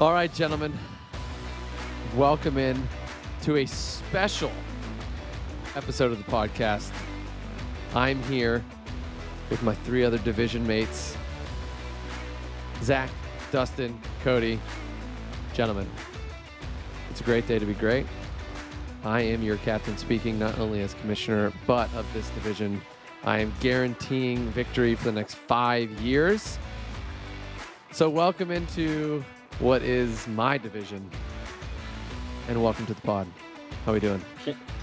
All right, gentlemen. Welcome in to a special episode of the podcast. I'm here with my three other division mates Zach, Dustin, Cody. Gentlemen, it's a great day to be great. I am your captain speaking not only as commissioner, but of this division. I am guaranteeing victory for the next five years. So, welcome into what is my division, and welcome to the pod. How are we doing?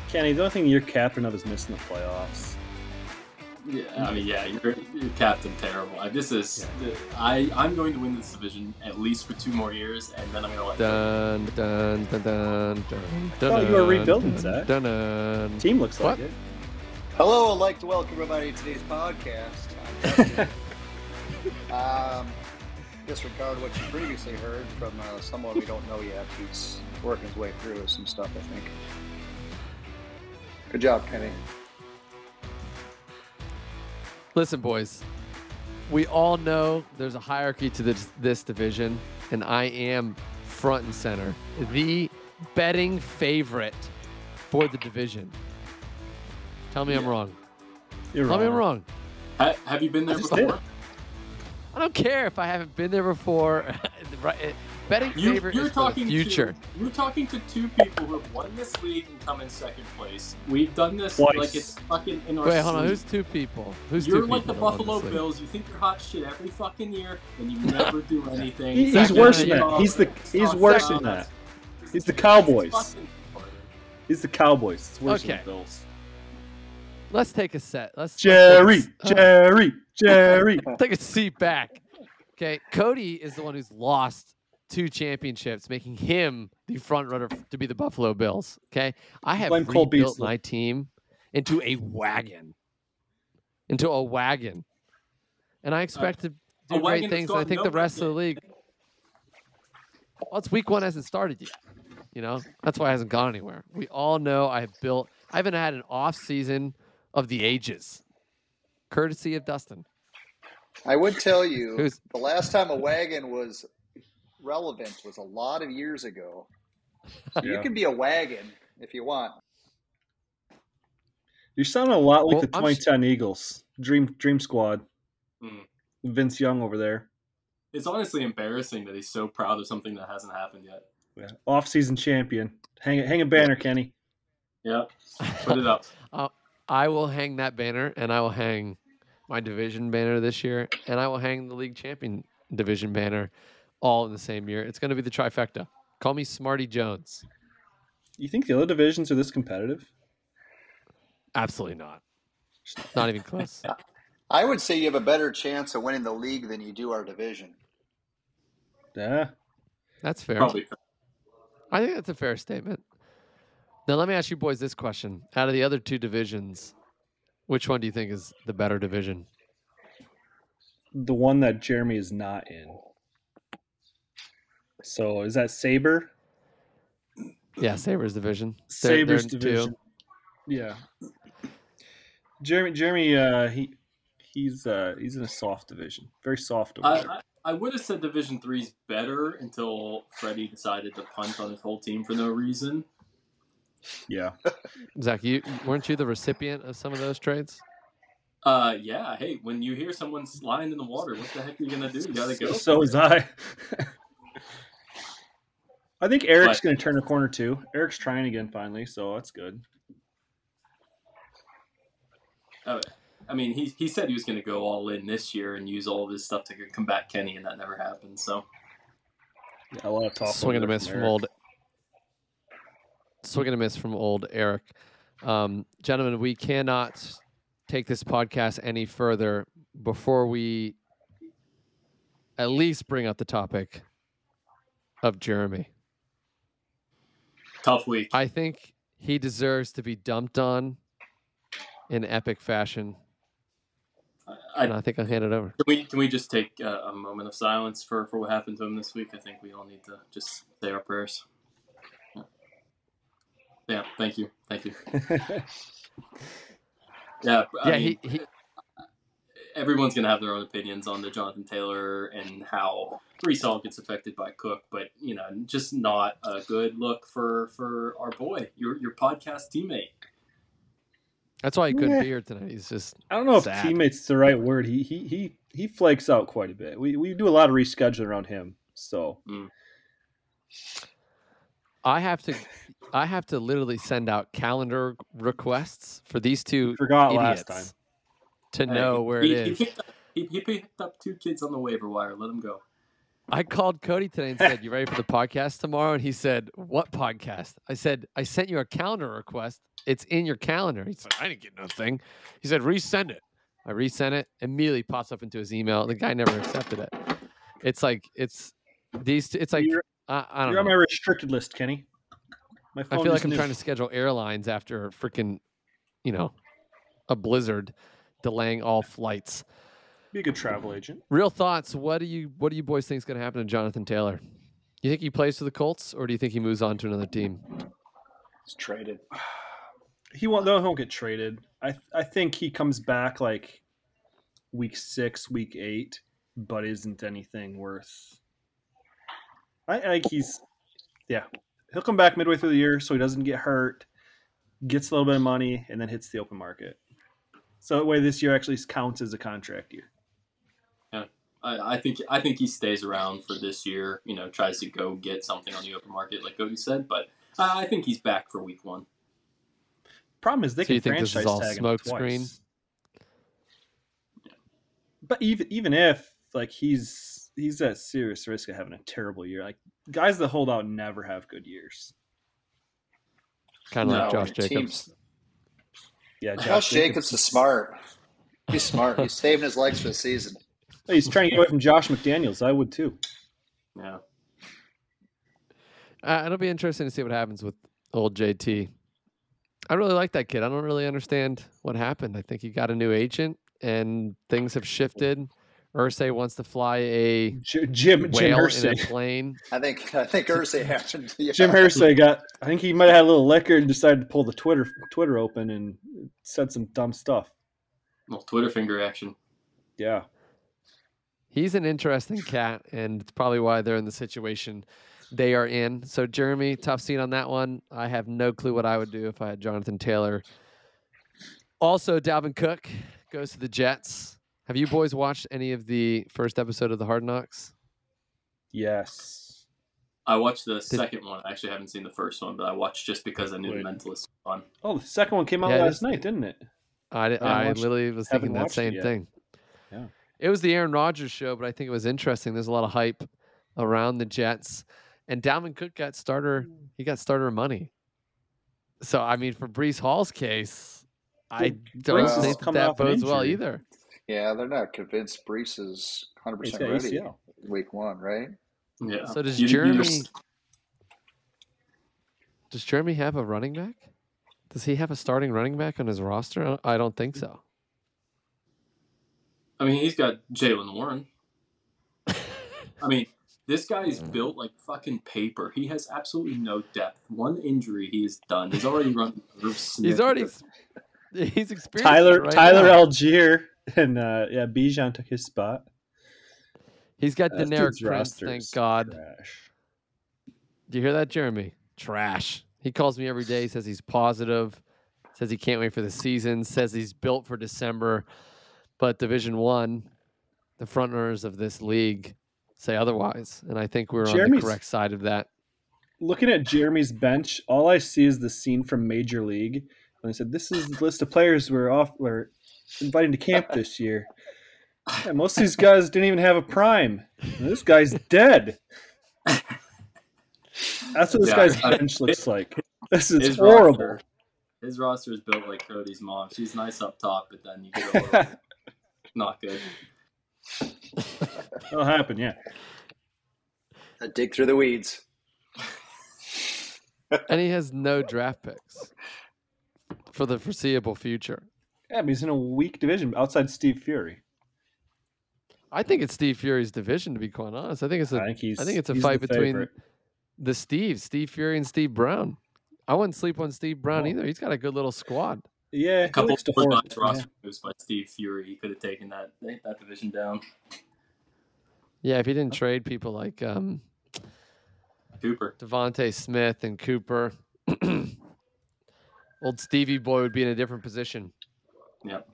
Kenny, the only thing you're captain of is missing the playoffs. Yeah, I mean, yeah, you're, you're captain terrible. I, this is, I, I'm going to win this division at least for two more years, and then I'm going to let. Dun dun dun dun dun dun. Oh, you are rebuilding, dun, Zach. Dun, dun. Team looks like it. Hello, I'd like to welcome everybody to today's podcast. I'm um, disregard what you previously heard from uh, someone we don't know yet who's working his way through some stuff, I think. Good job, Kenny. Listen, boys. We all know there's a hierarchy to this this division, and I am front and center, the betting favorite for the division. Tell me I'm wrong. You're Tell me I'm wrong. Ha, have you been there I did. before? I don't care if I haven't been there before. right, eh, betting You, favorite you're is for the talking future. To, you're talking to two people who have won this league and come in second place. We've done this Twice. like it's fucking in our. Wait, hold on. sleep. Who's two people? Who's You're two like the people that won Buffalo? Bills. You think you're hot shit every fucking year, and you never do anything. He- he's worse than that. He's the- he's worse than that. He's the Cowboys. Fucking- He's the Cowboys. It's worse Okay. than the Bills. Let's take a set. Let's let's Jerry, take a s- uh, Jerry, take a seat back. Okay, Cody is the one who's lost two championships, making him the front runner to be the Buffalo Bills. Okay, I have Blame rebuilt my team into a wagon, into a wagon, and I expect to do great things. I think the rest of the league. Well, it's week one hasn't started yet. You know that's why it hasn't gone anywhere. We all know I have built. I haven't had an off season of the ages, courtesy of Dustin. I would tell you Who's- the last time a wagon was relevant was a lot of years ago. So You can be a wagon if you want. You're sounding a lot like Well, the I'm s- 2010 Eagles. Dream Dream Squad. Mm. Vince Young over there. It's honestly embarrassing that he's so proud of something that hasn't happened yet. Yeah. Off-season champion. Hang it, hang a banner, Kenny. Yeah, put it up. I will hang that banner, and I will hang my division banner this year, and I will hang the league champion division banner, all in the same year. It's going to be the trifecta. Call me Smarty Jones. You think the other divisions are this competitive? Absolutely not. Not even close. I would say you have a better chance of winning the league than you do our division. Yeah. That's fair. Probably. I think that's a fair statement. Now, let me ask you boys this question: Out of the other two divisions, which one do you think is the better division? The one that Jeremy is not in. So is that Saber? Yeah, Sabres division. They're- Sabres they're in two. division. Yeah. Jeremy Jeremy uh he he's uh he's in a soft division. Very soft over I, there. I, I would have said Division Three is better until Freddie decided to punt on his whole team for no reason. Yeah. Zach, you weren't you the recipient of some of those trades? Uh, yeah. Hey, when you hear someone's lying in the water, what the heck are you gonna do? You gotta go. So for is. I. I think Eric's But- going to turn a corner too. Eric's trying again finally, so that's good. Uh, I mean, he he said he was gonna go all in this year and use all of his stuff to combat Kenny, and that never happened. So Yeah, a lot of talk. Swing and a miss from Eric. old. Swing and a miss from old Eric. Um, gentlemen, we cannot take this podcast any further before we at least bring up the topic of Jeremy. tough week. I think he deserves to be dumped on in epic fashion, I, and I think I'll hand it over. Can we can we just take uh, a moment of silence for, for what happened to him this week? I think we all need to just say our prayers. Yeah. Yeah. Thank you. Thank you. Yeah. I yeah, mean, he, he everyone's gonna have their own opinions on the Jonathan Taylor and how Breece Hall gets affected by Cook, but you know, just not a good look for for our boy, your your podcast teammate. That's why he couldn't Yeah. be here tonight. He's just I don't know if teammates the right word. He he he he flakes out quite a bit. We we do a lot of rescheduling around him. So mm. I have to I have to literally send out calendar requests for these two forgot idiots last time. to Hey, know where he, it he is. picked up, he, he picked up two kids on the waiver wire. Let him go. I called Cody today and said, "You ready for the podcast tomorrow?" And he said, "What podcast?" I said, "I sent you a calendar request. It's in your calendar." He said, "I didn't get nothing." He said, "Resend it." I resent it. Immediately pops up into his email. The guy never accepted it. It's like it's these. It's like You're, I, I don't know. you're on know. my restricted list, Kenny. My I feel like I'm knew. trying to schedule airlines after freaking, you know, a blizzard delaying all flights. be a good travel agent. Real thoughts. What do you What do you boys think is going to happen to Jonathan Taylor? You think he plays for the Colts, or do you think he moves on to another team? It's traded. He won't. No, he won't get traded. I I think he comes back like week six, week eight, but isn't anything worth. I, I think he's, yeah, he'll come back midway through the year so he doesn't get hurt, gets a little bit of money, and then hits the open market. So that way, this year actually counts as a contract year. I, I think I think he stays around for this year. You know, tries to go get something on the open market, like Cody said. But I, I think he's back for week one. Problem is they So can you think this is franchise all tag him smoke twice. screen? But even even if like he's he's at serious risk of having a terrible year. Like guys that hold out never have good years. Kind of like Josh Jacobs. teams- Yeah, Josh Jacobs is smart. He's smart. He's saving his legs for the season. He's trying to get away from Josh McDaniels. I would too. Yeah. Uh, it'll be interesting to see what happens with old JT. I really like that kid. I don't really understand what happened. I think he got a new agent, and things have shifted. Irsay wants to fly a Jim Jim whale in a Irsay. plane. I think I think Irsay happened. Yeah. Jim Irsay got. I think he might have had a little liquor and decided to pull the Twitter Twitter open and said some dumb stuff. Well, Twitter finger action. Yeah, He's an interesting cat, and it's probably why they're in the situation they are in. So, Jeremy, tough scene on that one. I have no clue what I would do if I had Jonathan Taylor. Also, Dalvin Cook goes to the Jets. Have you boys watched any of the first episode of the Hard Knocks? yes. I watched the second one. I actually haven't seen the first one, but I watched just because I knew Wait. the Mentalist was on. Oh, the second one came out Yeah, last night, didn't it? I, di- I I watched- literally was thinking that watched it same thing. Yeah. It was the Aaron Rodgers show, but I think it was interesting. There's a lot of hype around the Jets, and Dalvin Cook got starter. He got starter money. So I mean, for Breece Hall's case, I don't is think that, coming that bodes well either. Yeah, they're not convinced Breece is 100 percent ready. ACL. Week one, right? Yeah. So does You- you Jeremy? just- Does Jeremy have a running back? Does he have a starting running back on his roster? I don't- think so. I mean, he's got Jaylen Warren. I mean, this guy is built like fucking paper. He has absolutely no depth. One injury, he is done. He's already run. He's already he's experienced. Tyler it right Tyler now. Allgeier and uh, yeah, Bijan took his spot. He's got Deneric dude's Prince. Thank God. trash. Do you hear that, Jeremy? Trash. He calls me every day, says he's positive, says he can't wait for the season, says he's built for December. But Division One, the front runners of this league say otherwise. And I think we're on the correct side of that. Looking at Jeremy's bench, all I see is the scene from Major League. And I said, "This is the list of players we're off we're inviting to camp this year." Yeah, most of these guys didn't even have a prime. And this guy's dead. That's what this Yeah, guy's I- bench looks like. This is His horrible. roster, his roster is built like Cody's mom. She's nice up top, but then you get a little not good. That'll happen, yeah. I dig through the weeds. And he has no draft picks for the foreseeable future. Yeah, but he's in a weak division outside Steve Fury. I think it's Steve Fury's division, to be quite honest. I think it's a I think he's. I think it's a fight the between favorite. the Steves, Steve Fury and Steve Brown. I wouldn't sleep on Steve Brown No. either. He's got a good little squad. Yeah, A couple of to more hoard- yeah. roster moves by Steve Fury. He could have taken that that division down. Yeah, if he didn't trade people like um, Cooper. DeVonta Smith and Cooper, old Stevie boy would be in a different position. Yep.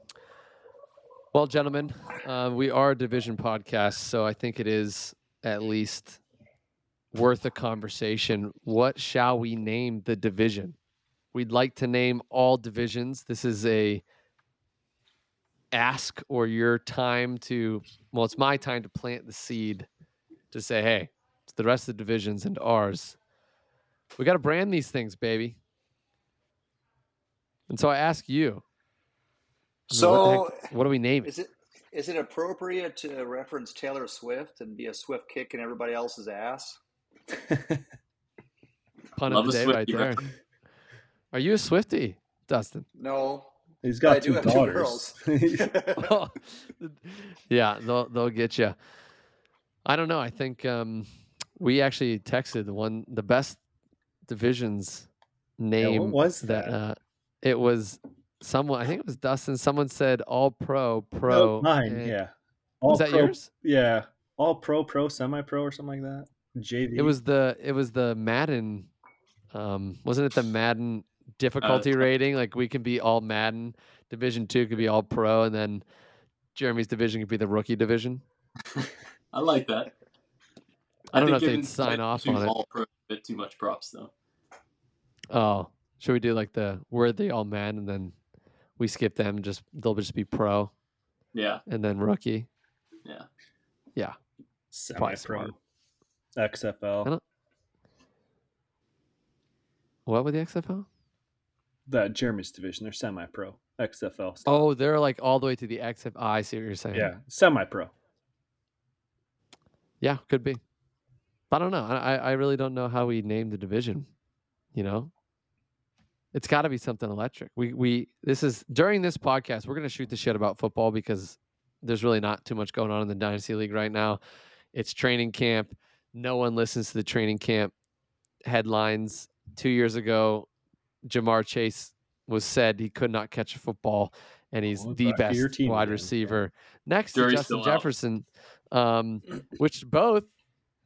Well, gentlemen, uh, we are a division podcast, so I think it is at least worth a conversation. What shall we name the division? We'd like to name all divisions. This is a ask or your time to, well, it's my time to plant the seed to say, hey, it's the rest of the divisions and ours. We got to brand these things, baby. And so I ask you, I mean, what, So, heck- what do we name it? is it is it appropriate to reference Taylor Swift and be a Swift kick in everybody else's ass? Pun Love of the a day right Swiftie there. reference. Are you a Swifty, Dustin? No. He's I got do two have two daughters. Oh, yeah, they'll they'll get you. I don't know. I think um, we actually texted the one the best divisions name. was that? that? Uh, it was someone. I think it was Dustin. Someone said All Pro, No, Pro. mine, and- yeah. Was that pro, yours? Yeah, all pro, pro, semi pro, or something like that. JV. It was the it was the Madden. Um, wasn't it the Madden difficulty tough. rating? Like we can be all Madden. Division two could be all pro, and then Jeremy's division could be the rookie division. I like that. I don't know if they'd sign off to on it. All pro is a bit too much props though. Oh, should we do like the where they all man and then we skip them? Just they'll just be pro, Yeah, and then rookie. yeah. Yeah, semi pro. XFL. What with the XFL? The Jeremy's division. They're semi pro. XFL. stuff. Oh, they're like all the way to the XFL. I see what you're saying. yeah, semi pro. Yeah, could be. I don't know. I, I I really don't know how we name the division. You know, it's got to be something electric. We we this is during this podcast we're gonna shoot the shit about football because there's really not too much going on in the dynasty league right now. It's training camp. No one listens to the training camp headlines. Two years ago, Ja'Marr Chase was said he could not catch a football, and he's Well, the back to your best team wide again, yeah. receiver next Jury's to Justin. Jefferson, um, which both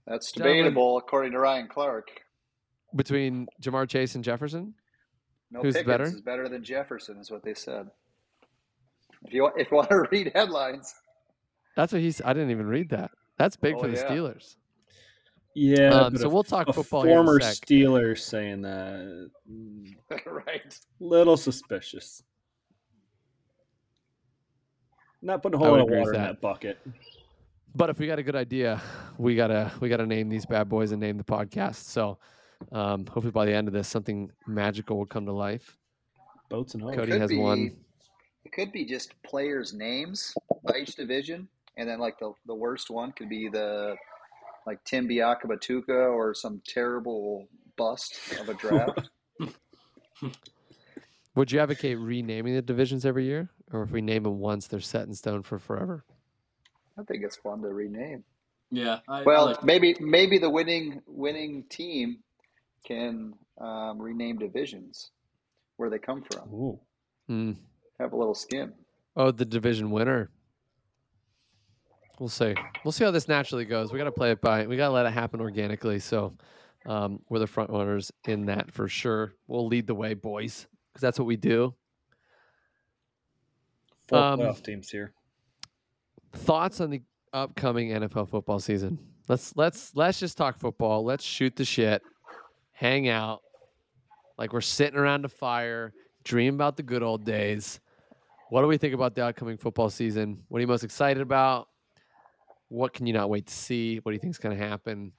That's debatable, according to Ryan Clark. between Ja'Marr Chase and Jefferson. No Who's Pickens better? is better than Jefferson, is what they said. If you if you want to read headlines, That's what he's. I didn't even read that. That's big Oh, for the yeah. Steelers. Yeah. Um, so a- we'll talk a football here in a former sec. Steeler saying that. mm, right? Little suspicious. Not putting a whole lot of agree with water in that. that bucket. But if we got a good idea, we gotta we gotta name these bad boys and name the podcast. So um, hopefully by the end of this, something magical will come to life. Boats and hoes. Cody could has be- one. It could be just players' names by each division, and then like the the worst one could be the like Tim Biakabutuka or some terrible bust of a draft. Would you advocate renaming the divisions every year, or if we name them once, they're set in stone for forever? I think it's fun to rename. Yeah. I, I Well, like- maybe maybe the winning winning team can um, rename divisions where they come from. Ooh. Hmm. Have a little skin. Oh, the division winner. We'll see. We'll see how this naturally goes. We got to play it by. We got to let it happen organically. So um, we're the front runners in that for sure. We'll lead the way, boys, because that's what we do. Four Um, playoff teams here. Thoughts on the upcoming NFL football season? Let's let's let's just talk football. Let's shoot the shit, hang out, like we're sitting around a fire, dream about the good old days. What do we think about the upcoming football season? What are you most excited about? What can you not wait to see? What do you think is going to happen?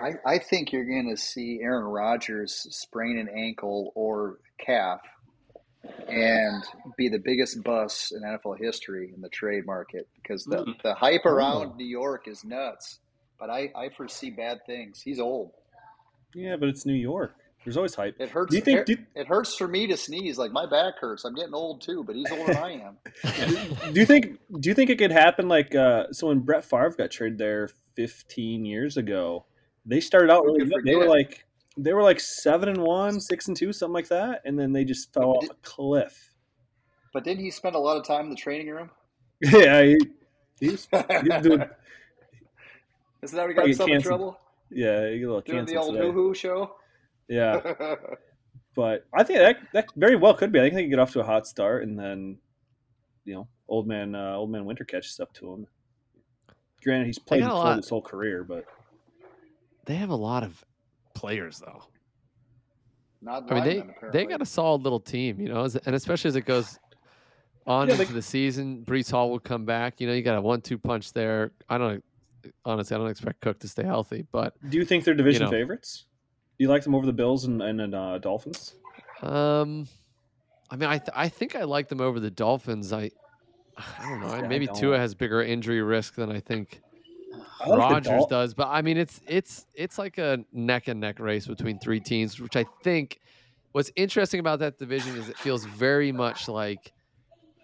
I, I think you're going to see Aaron Rodgers sprain an ankle or calf and be the biggest bust in NFL history in the trade market because the, Mm. the hype around. New York is nuts. But I, I foresee bad things. He's old. Yeah, but it's New York. There's always hype. It hurts. Do you think? it, Do, it hurts for me to sneeze. Like my back hurts. I'm getting old too, but he's older than I am. do you think? Do you think it could happen? Like, uh, so when Brett Favre got traded there 15 years ago, they started out really good. They were like, they were like seven and one, six and two, something like that, and then they just fell off a cliff. But didn't he spend a lot of time in the training room? yeah, he, he's, he's doing. Isn't that he got himself in trouble? Yeah, he got a little Doing the old today. hoo hoo show? Yeah, but I think that that very well could be. I think they could get off to a hot start, and then, you know, old man uh, old man Winter catches up to him. Granted, he's played got a lot- his whole career, but They have a lot of players though. Not I mean, they linemen, they got a solid little team, you know, and especially as it goes on Yeah, they- into the season, Breece Hall will come back. You know, you got a one-two punch there. I don't honestly, I don't expect Cook to stay healthy, but do you think they're division know. favorites? Do you like them over the Bills and and, and uh, Dolphins? um, I mean, I th- I think I like them over the Dolphins. I I don't know. Yeah, maybe don't. Tua has bigger injury risk than I think I like Rodgers Dol- does, but I mean, it's it's it's like a neck and neck race between three teams, which I think what's interesting about that division is it feels very much like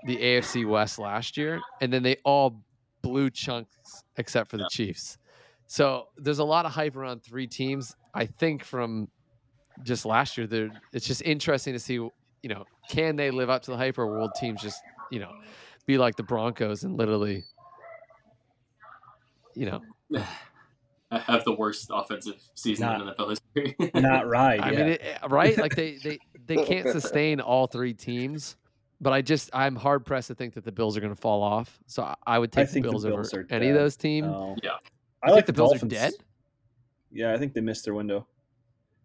the AFC West last year, and then they all blew chunks except for the Chiefs. So there's a lot of hype around three teams. I think from just last year, there it's just interesting to see, you know, can they live up to the hype, or will teams just, you know, be like the Broncos and literally, you know, have the worst offensive season in NFL history. not right. I yeah. mean, it, right? Like they they they can't sustain all three teams. But I just I'm hard pressed to think that the Bills are going to fall off. So I- I would I take the think the Bills, Bills over are any of those teams. No. Yeah. I You like think the Bills Dolphins. are dead? Yeah, I think they missed their window.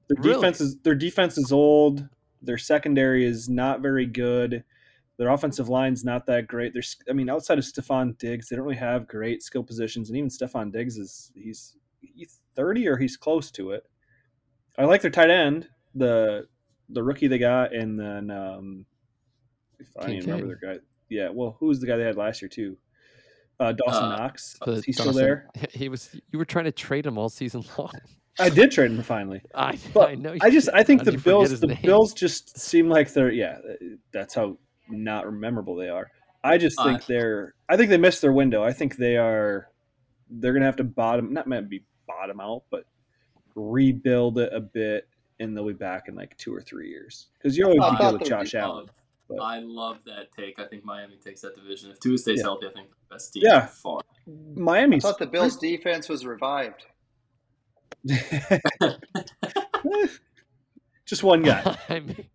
Their Really? defense is their defense is old. Their secondary is not very good. Their offensive line's not that great. There's, I mean, outside of Stefon Diggs, they don't really have great skill positions. And even Stefon Diggs is he's he's thirty or he's close to it. I like their tight end, the the rookie they got, and then um, if I don't even remember their guy. Yeah, well, who was the guy they had last year too? Uh, Dawson Uh, Knox. for the He's still there. He was. You were trying to trade him all season long. I did trade him finally. I, But I know. You I just did. I think How'd the Bills the name? Bills just seem like they're yeah that's how not memorable they are. I just think Uh, they're I think they missed their window. I think they are they're gonna have to bottom not meant to be bottom out, but rebuild it a bit and they'll be back in like two or three years because you always I deal with Josh I Allen. love, but- I love that take. I think Miami takes that division. If Tua stays Yeah. healthy, I think the best team Yeah. by far. I thought the Bills' defense was revived. just one guy. I mean,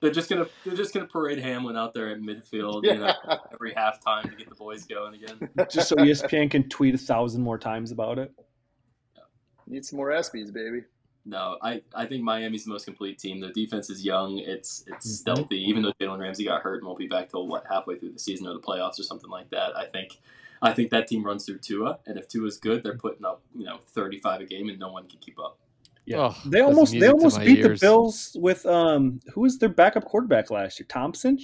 They're just gonna they're just gonna parade Hamlin out there at midfield, you know, Yeah. every halftime to get the boys going again. just so ESPN can tweet a thousand more times about it. Need some more ESPYS, baby. No, I, I think Miami's the most complete team. The defense is young. It's it's Mhm. stealthy. Even though Jalen Ramsey got hurt and won't be back till what halfway through the season or the playoffs or something like that. I think I think that team runs through Tua, and if Tua's good, they're putting up you know thirty five a game, and no one can keep up. Yeah, Oh, they almost they almost beat ears. the Bills with um who was their backup quarterback last year? Thompson.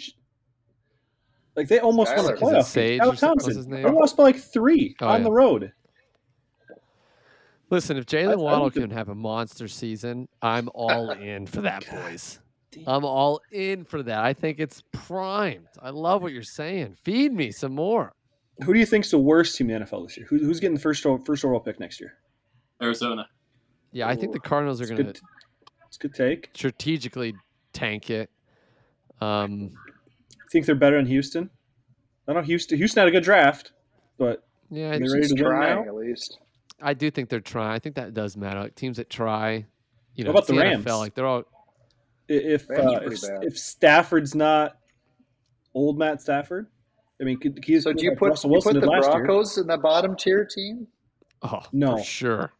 Like they almost won a Skylar. Playoff. Sage game. or Skylar something? What's Thompson. his? They lost by like three Oh, on yeah. the road. Listen, if I- I Jaylen Waddle can have a monster season, I'm all in for that, God boys. damn. I'm all in for that. I think it's primed. I love what you're saying. Feed me some more. Who do you think's the worst team in the NFL this year? Who, who's getting the first o- first overall pick next year? Arizona. Yeah, I think the Cardinals are going to. It's a good take. strategically tank it. Um, Think they're better than Houston? I don't know Houston. Houston had a good draft, but yeah, They're ready He's to win now? at least. I do think they're trying. I think that does matter. Like teams that try, you know, What about it's the Rams? NFL, like they're all if uh, if, if Stafford's not old Matt Stafford, I mean, could, he's So do you like put, Russell you Wilson put the last year. Broncos in the bottom tier team? oh No. for sure.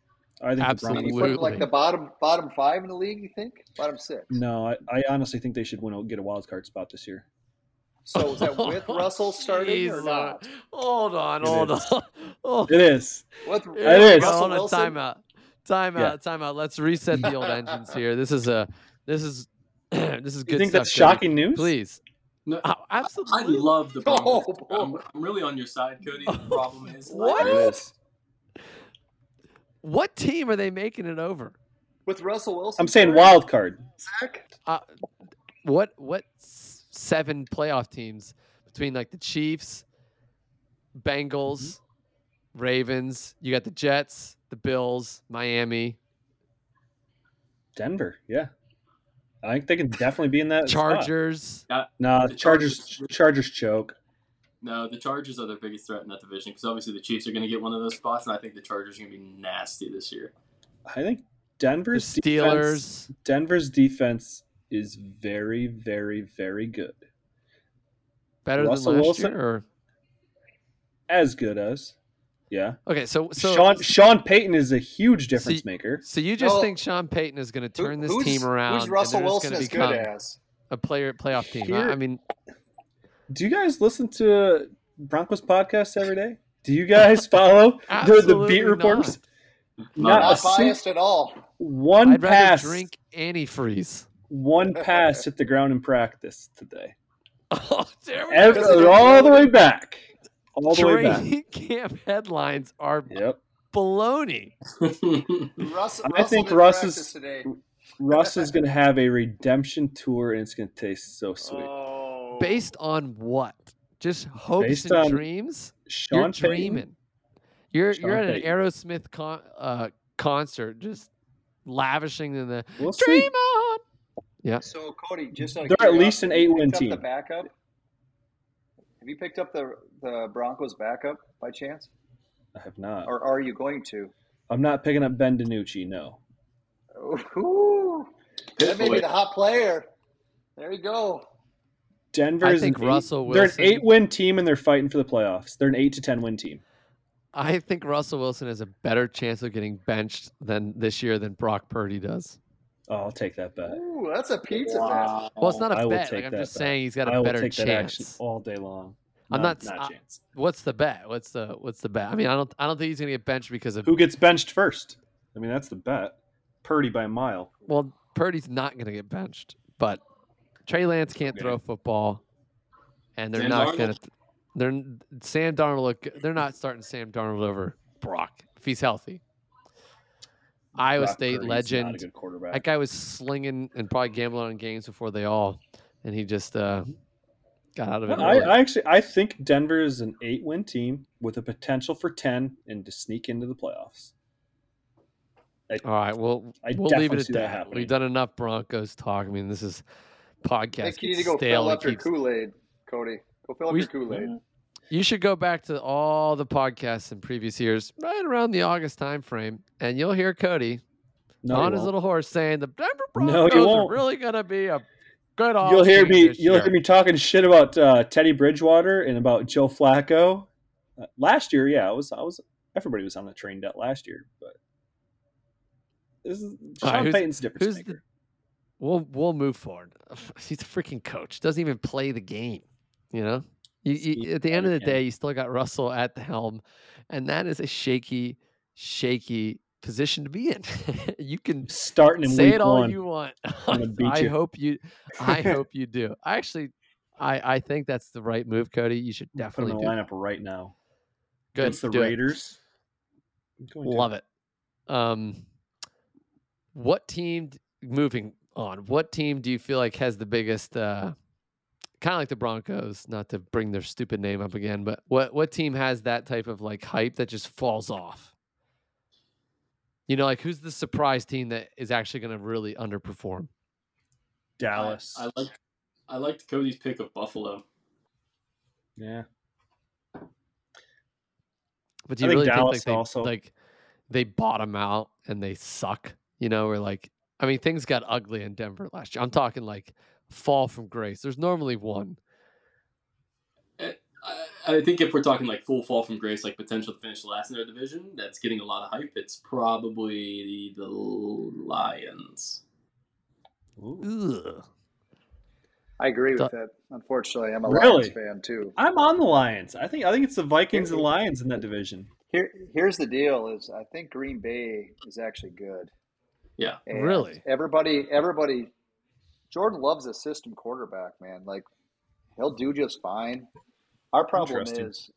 I think the Absolutely. Broncos- You put like the bottom bottom five in the league, you think? Bottom six. No, I, I honestly think they should win a, get a wild card spot this year. So is that with Russell starting or not? Hold on, It hold is. on. Oh, It is. With here It we Russell Hold on, Wilson? timeout. Timeout. Yeah. Timeout. Let's reset the old engines here. This is a. This is. this is You good. think stuff, that's Cody. shocking news? Please. No, Oh, I absolutely. love the Oh, I'm, I'm really on your side, Cody. The problem is What? What team are they making it over? with Russell Wilson. I'm saying wild card. Zach? Uh, what what s- seven playoff teams between like the Chiefs, Bengals, mm-hmm. Ravens? You got the Jets, the Bills, Miami. Denver. Yeah. I think they can definitely be in that. spot. Chargers. Uh, no, The Chargers. Chargers- Chargers choke. No, the Chargers are their biggest threat in that division because obviously the Chiefs are going to get one of those spots, and I think the Chargers are going to be nasty this year. I think The Denver's defense, Steelers. Denver's defense is very, very, very good. Better Russell than last Wilson? year, or As good as, yeah. okay. So so Sean Sean Payton is a huge difference See- maker. so you just Well, think Sean Payton is going to Who- turn this team around? Who's Russell and Wilson gonna as become good as? a player playoff team. Here- I, I mean, Do you guys listen to Broncos podcast every day? Do you guys follow the, the beat reporters? Not Not Not biased at all. one I'd pass. drink antifreeze. One pass hit the ground in practice today. Oh, there Every, all don't the way back. All the way back. Training camp headlines are Yep. baloney. Russ, I think Russ is- today. Russ is going to have a redemption tour, and it's going to taste so sweet. Oh. Based on what? Just hopes Based and on dreams. Sean You're Payton, dreaming. You're Sean you're at an Payton. Aerosmith con- uh, concert, just lavishing in the We'll see. dream on. So Cody, just out of They're at least an curiosity, have you eight-win team. The backup. Have you picked up the the Broncos backup by chance, I have not. or are you going to? I'm not picking up Ben DiNucci. No. Ooh, that may be the hot player. There you go. Denver I is think an Russell eight, They're an eight-win team, and they're fighting for the playoffs. They're an eight to ten-win team. I think Russell Wilson has a better chance of getting benched than this year than Brock Purdy does. Oh, I'll take that bet. Ooh, that's a pizza bet. Well, it's not I a will bet. take Like, I'm just bet. saying he's got I a will better take that chance. all day long. I'm not not- not I- a chance. What's the bet? What's the what's the bet? I mean, I don't I don't think he's gonna get benched because of Who gets benched first? I mean, that's the bet. Purdy by a mile. well, Purdy's not gonna get benched, but Trey Lance can't Okay. throw football, and they're Sam not Darnold? gonna. They're Sam Darnold. Look, they're not starting Sam Darnold over Brock if he's healthy. Iowa Brock State Purdy's legend. Not a good quarterback. That guy was slinging and probably gambling on games before they all, and he just uh, got out of it. I. I actually I think Denver is an eight-win team with a potential for ten and to sneak into the playoffs. all right, well, I we'll leave it at that. Happening. We've done enough Broncos talk. I mean, this is I podcast. think you need to go stale fill up your keeps- Kool Aid, Cody. Go fill up We- your Kool Aid. You should go back to all the podcasts in previous years, right around the August time frame, and you'll hear Cody No, on his little horse saying the Denver No, Broncos are really gonna be a good. You'll hear me. You'll year. hear me talking shit about uh, Teddy Bridgewater and about Joe Flacco. Uh, last year, yeah, I was. I was. Everybody was on the train debt last year, but this is right, Sean who's- Payton's difference the? maker. We'll we'll move forward. He's a freaking coach. Doesn't even play the game. You know. You, you, at the end of the day, you still got Russell at the helm, and that is a shaky, shaky position to be in. you can Starting in say it all one. you want. I you. hope you. I hope you do. I actually, I I think that's the right move, Cody. You should Put definitely in do. the it. lineup right now Good. against the it. Raiders. To. Love it. Um, what team? Moving on. What team do you feel like has the biggest? Uh, kind of like the Broncos. Not to bring their stupid name up again, but what what team has that type of like hype that just falls off? You know, like who's the surprise team that is actually going to really underperform? Dallas. I, I like I liked Cody's pick of Buffalo. yeah. But do you think really Dallas think like they also- like they bottom out and they suck? You know, or like I mean, things got ugly in Denver last year. I'm talking like fall from grace. There's normally one. Eh, I, I think if we're talking like full fall from grace, like potential to finish last in their division, that's getting a lot of hype. It's probably the Lions. I agree with that. Unfortunately, I'm a Really? Lions fan too. I'm on the Lions. I think. I think it's the Vikings and Lions in that division. Here, here's the deal: is I think Green Bay is actually good. Yeah. And Really? Everybody, everybody. Jordan Love's a system quarterback, man. Like he'll do just fine. Our problem is,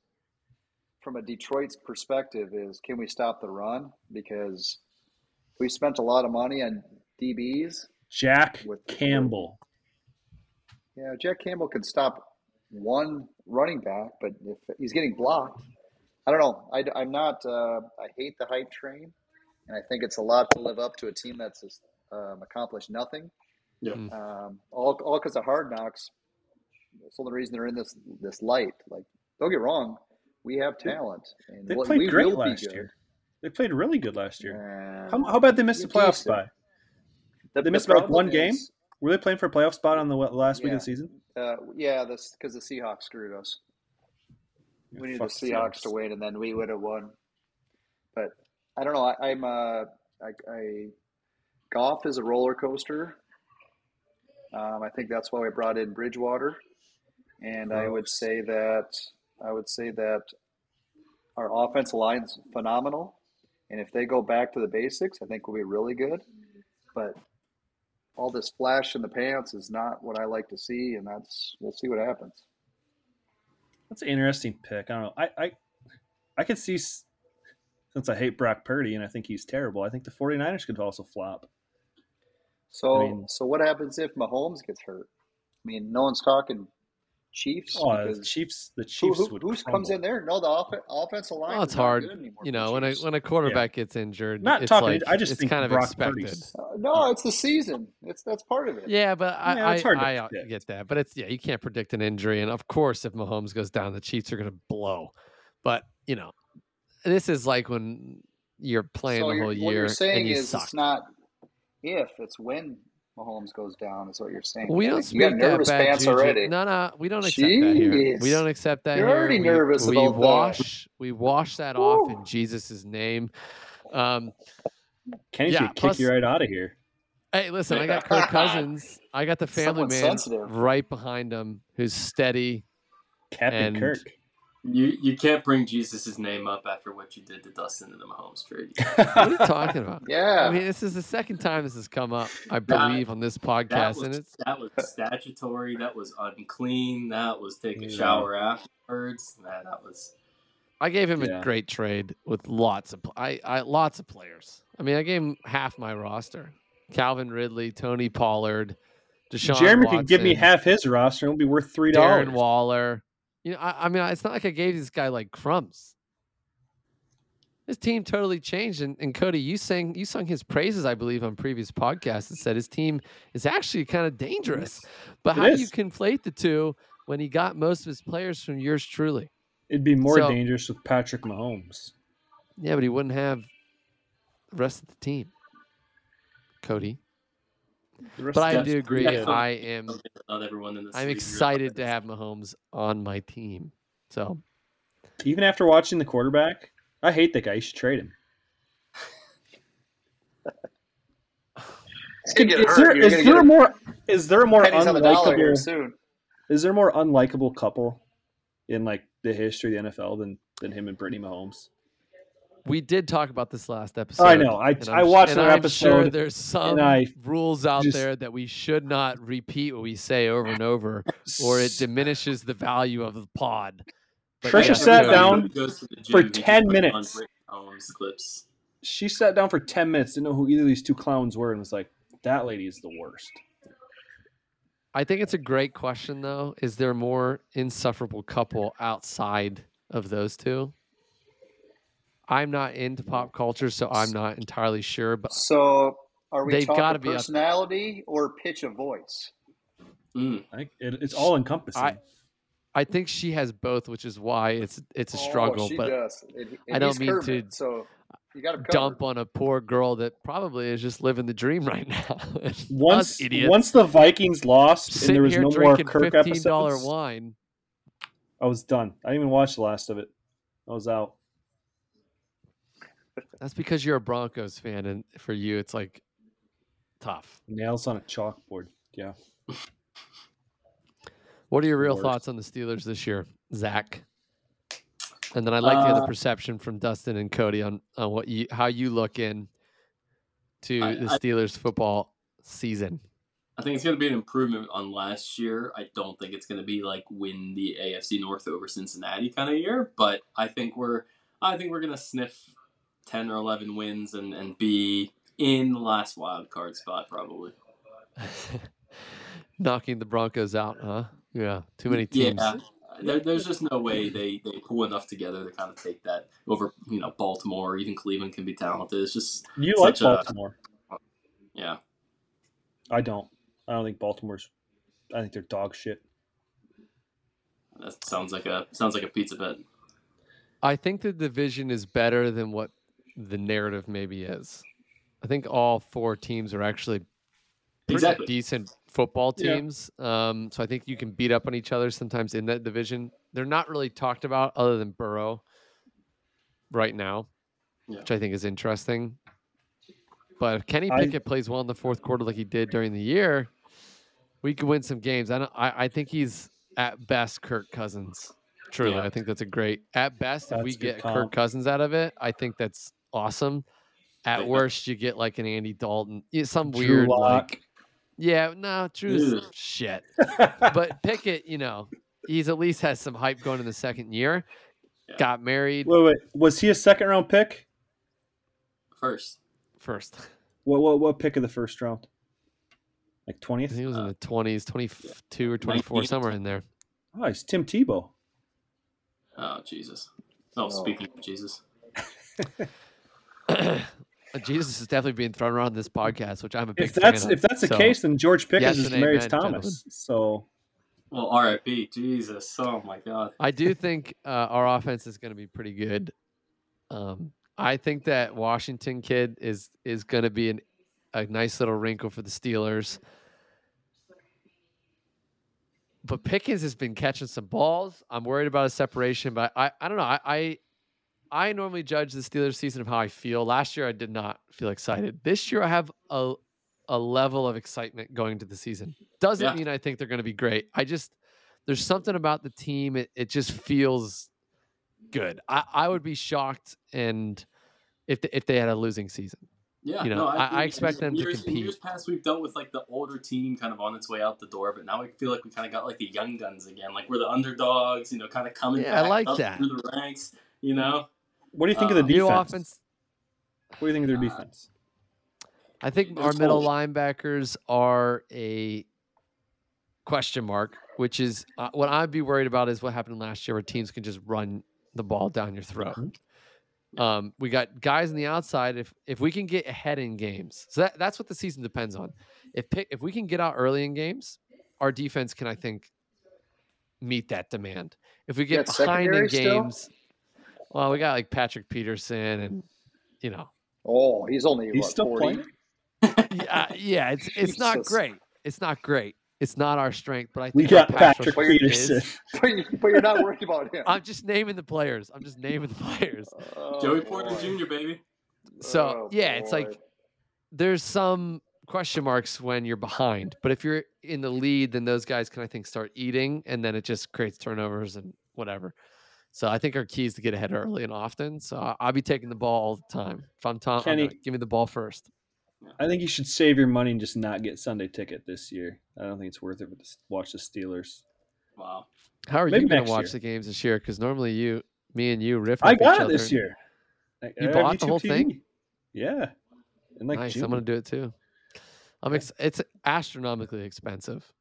from a Detroit's perspective, is can we stop the run? Because we spent a lot of money on DBs. Jack With- Campbell. Yeah, Jack Campbell can stop one running back, but if he's getting blocked, I don't know. I, am not. Uh, I hate the hype train, and I think it's a lot to live up to a team that's um, accomplished nothing. Yeah. Mm. Um, all all because of hard knocks. That's the only reason they're in this this light. Like, don't get wrong, we have talent, and They what- played we great will last year. They played really good last year. And How, how about they missed the you playoff jinxed spot? the- they missed by, like, problem one game? Were they playing for a playoff spot on the what, last week of the season? Uh, yeah, this because the Seahawks screwed us. We needed the Seahawks to win, and then we would have won. But I don't know. I, I'm uh, I, I golf is a roller coaster. Um, I think that's why we brought in Bridgewater, and I would say that I would say that our offensive line's phenomenal, and if they go back to the basics, I think we'll be really good. But all this flash in the pants is not what I like to see, and that's we'll see what happens. That's an interesting pick. I don't know. I I, I could see since I hate Brock Purdy and I think he's terrible. I think the 49ers could also flop. So, I mean- so what happens if Mahomes gets hurt? I mean, no one's talking Chiefs Oh, the Chiefs. The Chiefs who, would. who comes in there? No, the off- offensive line. Well, is it's not hard. good anymore You know, when a when a quarterback gets injured, Not it's talking- like I just it's think kind of Brock expected. Uh, no, it's the season. It's that's part of it. Yeah, but I Yeah, it's I, hard to I uh, get that. But it's yeah, you can't predict an injury, and of course, if Mahomes goes down, the Chiefs are going to blow. But you know, this is like when you're playing so the you're, whole what year you're saying and you is suck. it's not if, it's when Mahomes goes down. Is what you're saying. we don't think you got speak that nervous bad pants juju. already. No, no, we don't accept that here. We don't accept that You're here. already we, nervous we about that. wash we wash that off in Jesus' name. Um, Kenny's Yeah, gonna kick plus- you right out of here. Hey, listen, I got Kirk Cousins. I got the family Someone man sensitive. right behind him who's steady. Captain And- Kirk. You you can't bring Jesus' name up after what you did to Dustin in the Mahomes trade. What are you talking about? Yeah. I mean, this is the second time this has come up, I believe, on this That podcast, was, and it's that was statutory. That was unclean. That was take a Yeah. shower afterwards. That, that was I gave him Yeah. a great trade with lots of I, I lots of players. I mean, I gave him half my roster: Calvin Ridley, Tony Pollard, Deshaun Jeremy could give me half his roster and it'll be worth three dollars. Darren dollars. Waller. You know, I, I mean, it's not like I gave this guy like crumbs. His team totally changed, and, and Cody, you sang you sung his praises, I believe, on previous podcasts, and said his team is actually kind of dangerous. But It how do you conflate the two when he got most of his players from yours truly? It'd be more So- dangerous with Patrick Mahomes. Yeah, but he wouldn't have the rest of the team. Cody. The rest But I do agree. Yeah. I am not everyone in this. I'm excited to have Mahomes on my team. So Even after watching the quarterback, I hate that guy. You should trade him. He's gonna get is there, is gonna there a more is there a more the unlikable soon. is there a more unlikable couple in like the history of the NFL than than him and Brittany Mahomes? We did talk about this last episode. I know. I and I watched and another I'm sure episode. there's some I rules out just- there that we should not repeat what we say over and over, or it diminishes the value of the pod. But Trisha yeah, sat down He goes to the for 10 minutes. on Rick Mahomes clips. she sat down for ten minutes, didn't know who either of these two clowns were, and was like, "That lady is the worst." I think it's a great question, though. Is there a more insufferable couple outside of those two? I'm not into pop culture, so I'm not entirely sure. But So, are we They've talking gotta be up- personality or pitch of voice? Mm. I it, it's all encompassing. I- I think she has both, which is why it's it's a Oh, struggle. she but does. And- and I don't mean Kermit, to So you got to dump on a poor girl that probably is just living the dream right now. Once us once the Vikings lost and there was no more Kirk fifteen dollar episodes, wine. I was done. I didn't even watch the last of it. I was out. That's because you're a Broncos fan, and for you, it's like tough. Nails on a chalkboard. Yeah. What are your real Worst. thoughts on the Steelers this year, Zach? And then I'd like to hear the Uh, perception from Dustin and Cody on, on what you how you look in to I- the I- Steelers football season. I think it's going to be an improvement on last year. I don't think it's going to be like win the AFC North over Cincinnati kind of year, but I think we're I think we're going to sniff ten or eleven wins and and be in the last wild card spot probably. Knocking the Broncos out, huh? Yeah, too many teams. Yeah. There, there's just no way they, they pull enough together to kind of take that over. You know, Baltimore, or even Cleveland can be talented. It's just You like Such a- Baltimore. yeah. I don't. I don't think Baltimore's. I think they're dog shit. That sounds like a sounds like a pizza bet. I think the division is better than what the narrative maybe is. I think all four teams are actually Exactly. decent football Yeah. teams. Um, so I think you can beat up on each other sometimes in that division. They're not really talked about other than Burrow right now, Yeah. which I think is interesting. But if Kenny I- Pickett plays well in the fourth quarter like he did during the year, we could win some games. I don't, I, I think he's at best Kirk Cousins. Truly, Yeah. I think that's a great. At best, if we That's a good get comp. Kirk Cousins out of it, I think that's awesome. At Like, uh, worst, you get like an Andy Dalton, yeah, some Drew weird Lock. like. Yeah, no, Drew's Ugh. shit. But Pickett, you know, he's at least has some hype going in the second year. Yeah. Got married wait, wait, was he a second round pick? First, first. What what what pick of the first round? Like twentieth? He it was in the twenties, twenty two or twenty four, somewhere in there. Oh, he's Tim Tebow. oh Jesus. Oh, Oh. speaking of Jesus, Jesus is definitely being thrown around this podcast, which I'm a big If that's fan of. if that's the So, case, then George Pickens yes is and Marius amen, Thomas. So well, R.I.P. Jesus. Oh my God. I do think uh, our offense is going to be pretty good. Um, I think that Washington kid is is going to be an, a nice little wrinkle for the Steelers. But Pickens has been catching some balls. I'm worried about a separation, but I, I don't know. I, I I normally judge the Steelers season of how I feel. Last year I did not feel excited. This year I have a a level of excitement going into the season. Doesn't Yeah. mean I think they're going to be great. I just there's something about the team. It, it just feels good. I, I would be shocked and if they, if they had a losing season. Yeah, You know, no, I- I expect them to years, In compete. years past, we've dealt with like the older team kind of on its way out the door, but now I feel like we kind of got like the young guns again. Like we're the underdogs, you know, kind of coming Yeah, I back like up that. through the ranks. You know, what do you think Uh, of the New defense? offense. What do you think of their Uh, defense? I think They're our middle linebackers are a question mark, which is uh, what I'd be worried about is what happened last year where teams can just run the ball down your throat. Um, we got guys on the outside. If if we can get ahead in games, so that, that's what the season depends on. If pick, if we can get out early in games, our defense can I think meet that demand. If we get got behind in games, still? Games, well, we got like Patrick Peterson and you know Oh, he's only He's what, still 40? playing. yeah, uh, yeah, it's it's not great. It's not great. It's not our strength, but I We think our got pass Patrick Peterson. But, you, but you're not worried about him. I'm just naming the players. I'm just naming the players. Oh, Joey Porter. Jr. Baby. So Oh, yeah, it's like there's some question marks when you're behind, but if you're in the lead, then those guys can I think start eating, and then it just creates turnovers and whatever. So I think our key is to get ahead early and often. So I- I'll be taking the ball all the time. If I'm Tom, I'm Kenny- gonna- give me the ball first. I think you should save your money and just not get Sunday ticket this year. I don't think it's worth it to watch the Steelers. Wow. How are Maybe you going to watch year. the games this year? Because normally you, me and you riff. I off each got it other this year. I- You I bought the YouTube whole thing? Yeah. In like nice. June. I'm going to do it too. I'm ex- it's astronomically expensive.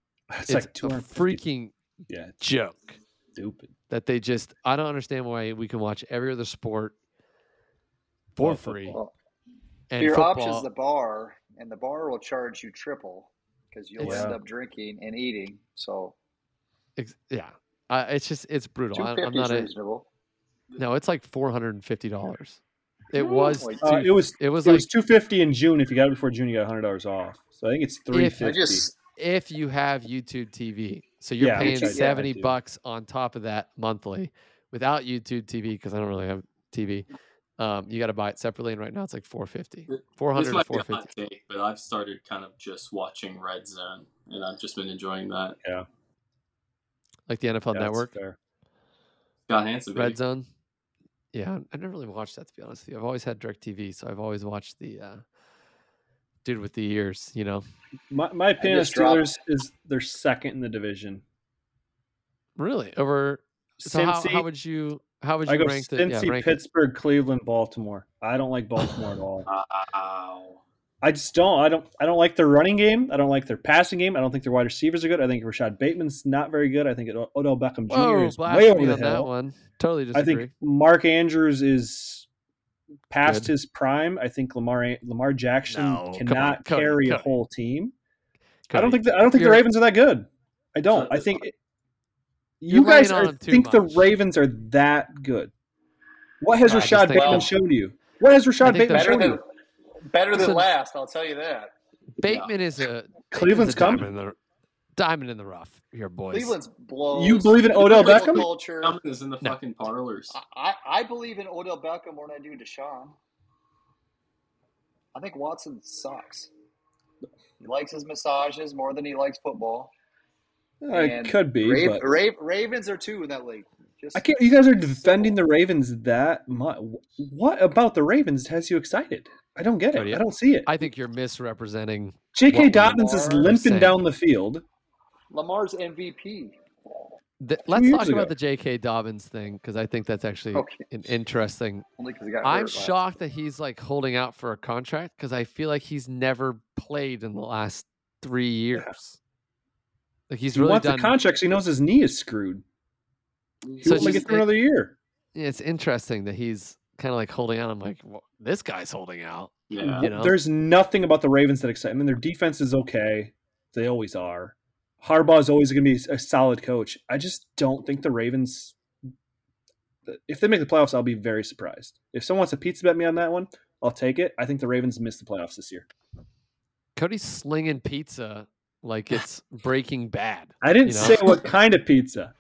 It's, It's, like a freaking Yeah, joke stupid. that they just. I don't understand why we can watch every other sport for free football. And your football. option's the bar, and the bar will charge you triple because you'll It's- end up drinking and eating. So ex- yeah, uh, it's just it's brutal. two I, I'm not is a reasonable. no. It's like four hundred and fifty dollars. It was. Uh, two, it was It was it like was two fifty in June. If you got it before June, you got hundred dollars off. So I think it's three fifty. I just if you have YouTube TV. So you're Yeah, paying I- 70 do. bucks on top of that monthly. Without YouTube TV, because I don't really have TV, um, you got to buy it separately. And right now it's like 450, Th- 400 This to might be a 450. hot take, but I've started kind of just watching Red Zone, and I've just been enjoying that. Yeah, like the NFL Yeah, Network, fair. Scott Hansen, baby. Red Zone. Yeah, I never really watched that to be honest with you. I've always had Direct TV, so I've always watched the uh, dude with the ears. You know, My, my opinion of dropped- Steelers is they're second in the division. really over. So how, Cincy, how would you how would I go rank the Cincy, yeah, rank it? Pittsburgh, Cleveland, Baltimore. I don't like Baltimore at all. Wow. I just don't. I don't. I don't like their running game. I don't like their passing game. I don't think their wide receivers are good. I think Rashod Bateman's not very good. I think Od- Odell Beckham Jr. Whoa, is way over the on that one. Totally disagree. I think Mark Andrews is past Good. his prime. I think Lamar Lamar Jackson No, come on, cannot Cody, carry a whole team. I don't think the, I don't think the You're- Ravens are that good. I don't. Shut I think fuck- you guys are, think much. the Ravens are that good. What has I just Rashod Bateman they're- shown you? What has Rashod Bateman better shown than you? better than Listen- last. I'll tell you that. Bateman is a Cleveland's Bateman's a coming. Diamond in the, diamond in the rough here, boys. Cleveland's blows. You believe in Odell Football Beckham? Culture. Coming is in the No. fucking parlors. I, I believe in Odell Beckham more than I do Deshaun. I think Watson sucks. He likes his massages more than he likes football. Uh, it could be, Ra- but Ra- Ravens are two in that league. Just I can't. You guys are defending the Ravens that much. What about the Ravens has you excited? I don't get it. Cody, I don't see it. I think you're misrepresenting. J.K. what Dobbins is limping saying. down the field. Lamar's MVP. The, let's talk ago. about the J.K. Dobbins thing because I think that's actually Okay. an interesting. Only because he got I'm shocked that he's like holding out for a contract because I feel like he's never played in the last three years. Like he's He really wants done. a contract. 'cause He knows his knee is screwed. He So so it's won't just- get through another year. it's interesting that he's kind of like holding out. I'm like, well, this guy's holding out. Yeah. You know? There's nothing about the Ravens that excites me. I mean, their defense is okay. They always are. Harbaugh is always going to be a solid coach. I just don't think the Ravens. If they make the playoffs, I'll be very surprised. If someone wants to pizza bet me on that one, I'll take it. I think the Ravens miss the playoffs this year. Cody's slinging pizza like it's Breaking Bad. I didn't You know? say what kind of pizza.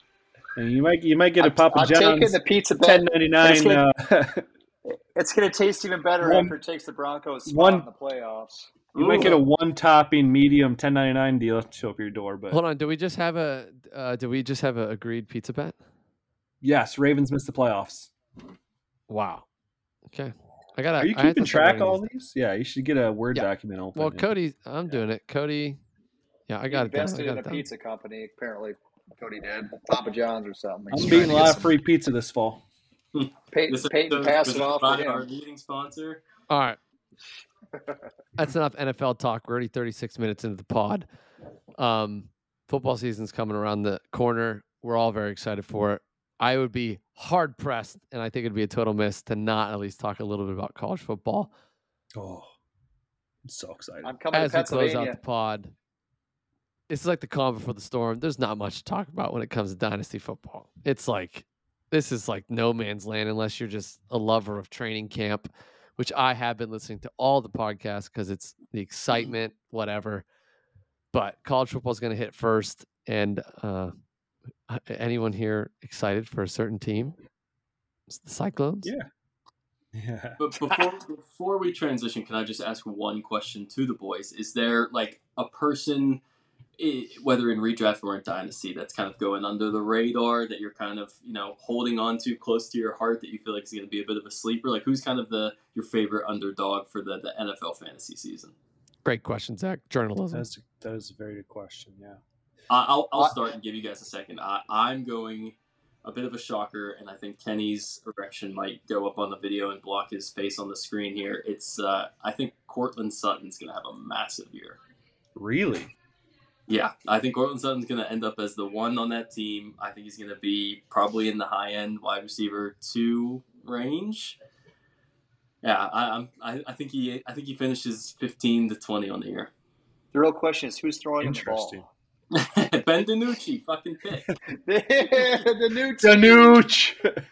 And you might you might get a I'm, Papa I'm taking the pizza bet. ten ninety nine. It's Uh, It's going to taste even better One- after it takes the Broncos spot one- in the playoffs. You might get a one topping medium ten ninety nine deal to show up your door. But Hold on, do we just have a? Uh, do we just have a agreed pizza bet? yes, Ravens miss the playoffs. Wow. Okay. I got. Are you keeping track of all these? Yeah, you should get a word Yeah. document open. Well, Cody, I'm doing it. Cody. Yeah, I He got it. Down. Invested in a it down. pizza company. Apparently, Cody did. Papa John's or something. I'm He's beating a lot of some- free pizza this fall. Peyton, This Peyton episode passed was it off our meeting sponsor. All right. That's enough NFL talk. We're already 36 minutes into the pod. Um, football season's coming around the corner. We're all very excited for it. I would be hard pressed, and I think it'd be a total miss to not at least talk a little bit about college football Oh, I'm so excited. I'm coming as to we close out the pod. This is like the calm before the storm. There's not much to talk about when it comes to dynasty football. It's like this is like no man's land unless you're just a lover of training camp, which I have been listening to all the podcasts because it's the excitement, whatever. But college football is going to hit first, and uh, uh, anyone here excited for a certain team? It's the Cyclones. Yeah. Yeah. But before before we transition, can I just ask one question to the boys? Is there like a person, i- whether in redraft or in dynasty, that's kind of going under the radar that you're kind of you know holding on to close to your heart that you feel like is going to be a bit of a sleeper? Like who's kind of the your favorite underdog for the, the NFL fantasy season? Great question, Zach. Journalism. That's that is a very good question. Yeah. I- I'll I'll start and give you guys a second. I, I'm going a bit of a shocker, and I think Kenny's erection might go up on the video and block his face on the screen here. It's uh, I think Courtland Sutton's going to have a massive year. Really? Yeah, I think Courtland Sutton's going to end up as the one on that team. I think he's going to be probably in the high end wide receiver two range. Yeah, I, I'm. I, I think he. I think he finishes fifteen to twenty on the year. The real question is who's throwing the ball? ben DiNucci, fucking pick. the new team. DiNucci.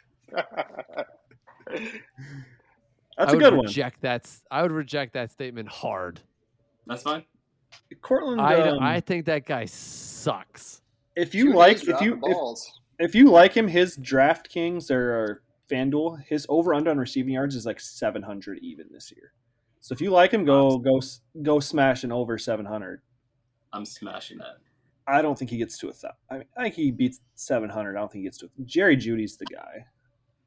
That's I a would good one. reject that. s- I would reject that statement hard. That's fine. Courtland. I, um, I think that guy sucks. if you Dude, like, if you if, if you like him, his DraftKings or, or FanDuel, his over under on receiving yards is like seven hundred even this year. So if you like him, go go go smash an over seven hundred. I'm smashing that. I don't think he gets to a thousand. I, mean, I think he beats seven hundred. I don't think he gets to. A, Jerry Jeudy's the guy.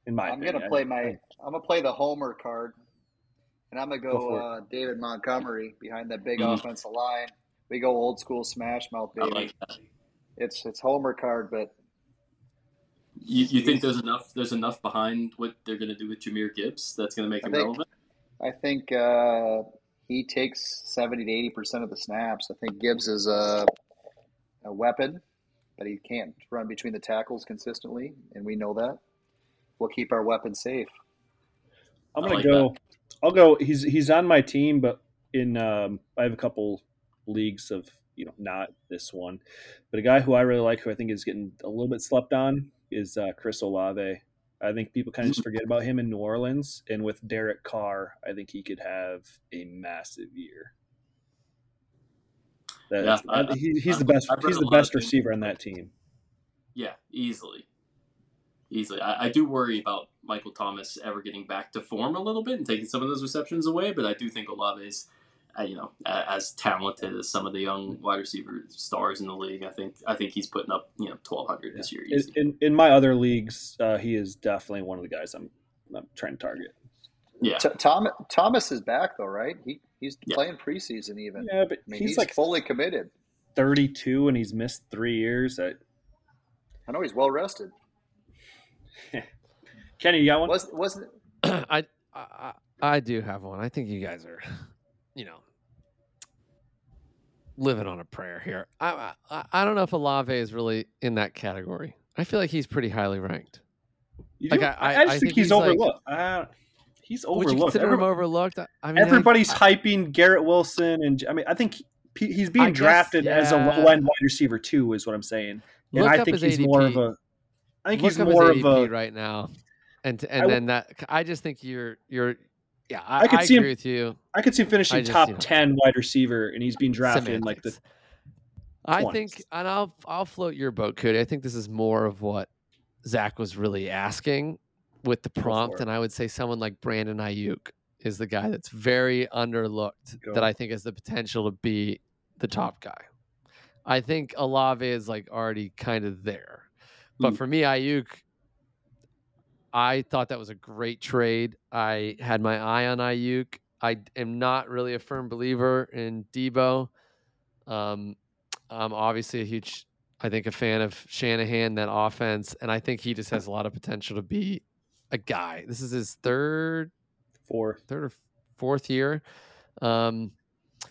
In my I'm opinion. gonna play my. I'm gonna play the homer card, and I'm gonna Go go, uh, David Montgomery behind that big Mhm. offensive line. We go old school smash mouth, I baby. like that. It's it's homer card, but You, you think there's enough? There's enough behind what they're going to do with Jahmyr Gibbs that's going to make I him think- relevant. I think uh, he takes seventy to eighty percent of the snaps. I think Gibbs is a a weapon, but he can't run between the tackles consistently, and we know that. We'll keep our weapons safe. I'm I gonna like go. I'll go. He's he's on my team, but in um, I have a couple leagues of you know not this one. But a guy who I really like, who I think is getting a little bit slept on, is uh, Chris Olave. I think people kind of just forget about him in New Orleans, and with Derek Carr, I think he could have a massive year. That- Yeah, I- he, he's I- the best. He's the best receiver on that team. Yeah, easily. Easily. I, I do worry about Michael Thomas ever getting back to form a little bit and taking some of those receptions away, but I do think Olave is, uh, you know, a- as talented as some of the young wide receiver stars in the league. I think I think he's putting up, you know, 1,200 this year. In, Easy. in, in my other leagues, uh, he is definitely one of the guys I'm, I'm trying to target. yeah. T- Tom Thomas is back though, right? He he's Yeah. playing preseason even. Yeah, but I mean, he's, he's, like fully committed. 32 and he's missed three years. I, I know he's well rested. Kenny, you got one? Was wasn't I, I I do have one. I think you guys are, you know, living on a prayer here. I I, I don't know if Olave is really in that category. I feel like he's pretty highly ranked. You like, do? I- I, I- just I think, think he's, he's, like- overlooked. uh, he's Would you overlooked. consider him overlooked? I- I mean, everybody's I, hyping Garrett Wilson, and I mean, I think he, he's being I guess, drafted as a low end wide receiver too, is what I'm saying. And Look I think his he's more of a. I think look he's more of a. right now, and and I then that I just think you're you're yeah I, I could I see him with you. I could see him finishing just, top you know, ten wide receiver, and he's being drafted in like the. Semantics. I think, and I'll I'll float your boat, Cody. I think this is more of what Zach was really asking with the prompt, and I would say someone like Brandon Aiyuk is the guy that's very underlooked that I think has the potential to be the top guy. I think Olave is like already kind of there, but Mm. for me, Aiyuk, I thought that was a great trade. I had my eye on Aiyuk. I am not really a firm believer in Debo. Um, I'm obviously a huge, I think, a fan of Shanahan, that offense, and I think he just has a lot of potential to be a guy. This is his third, Four. third or fourth year. Um,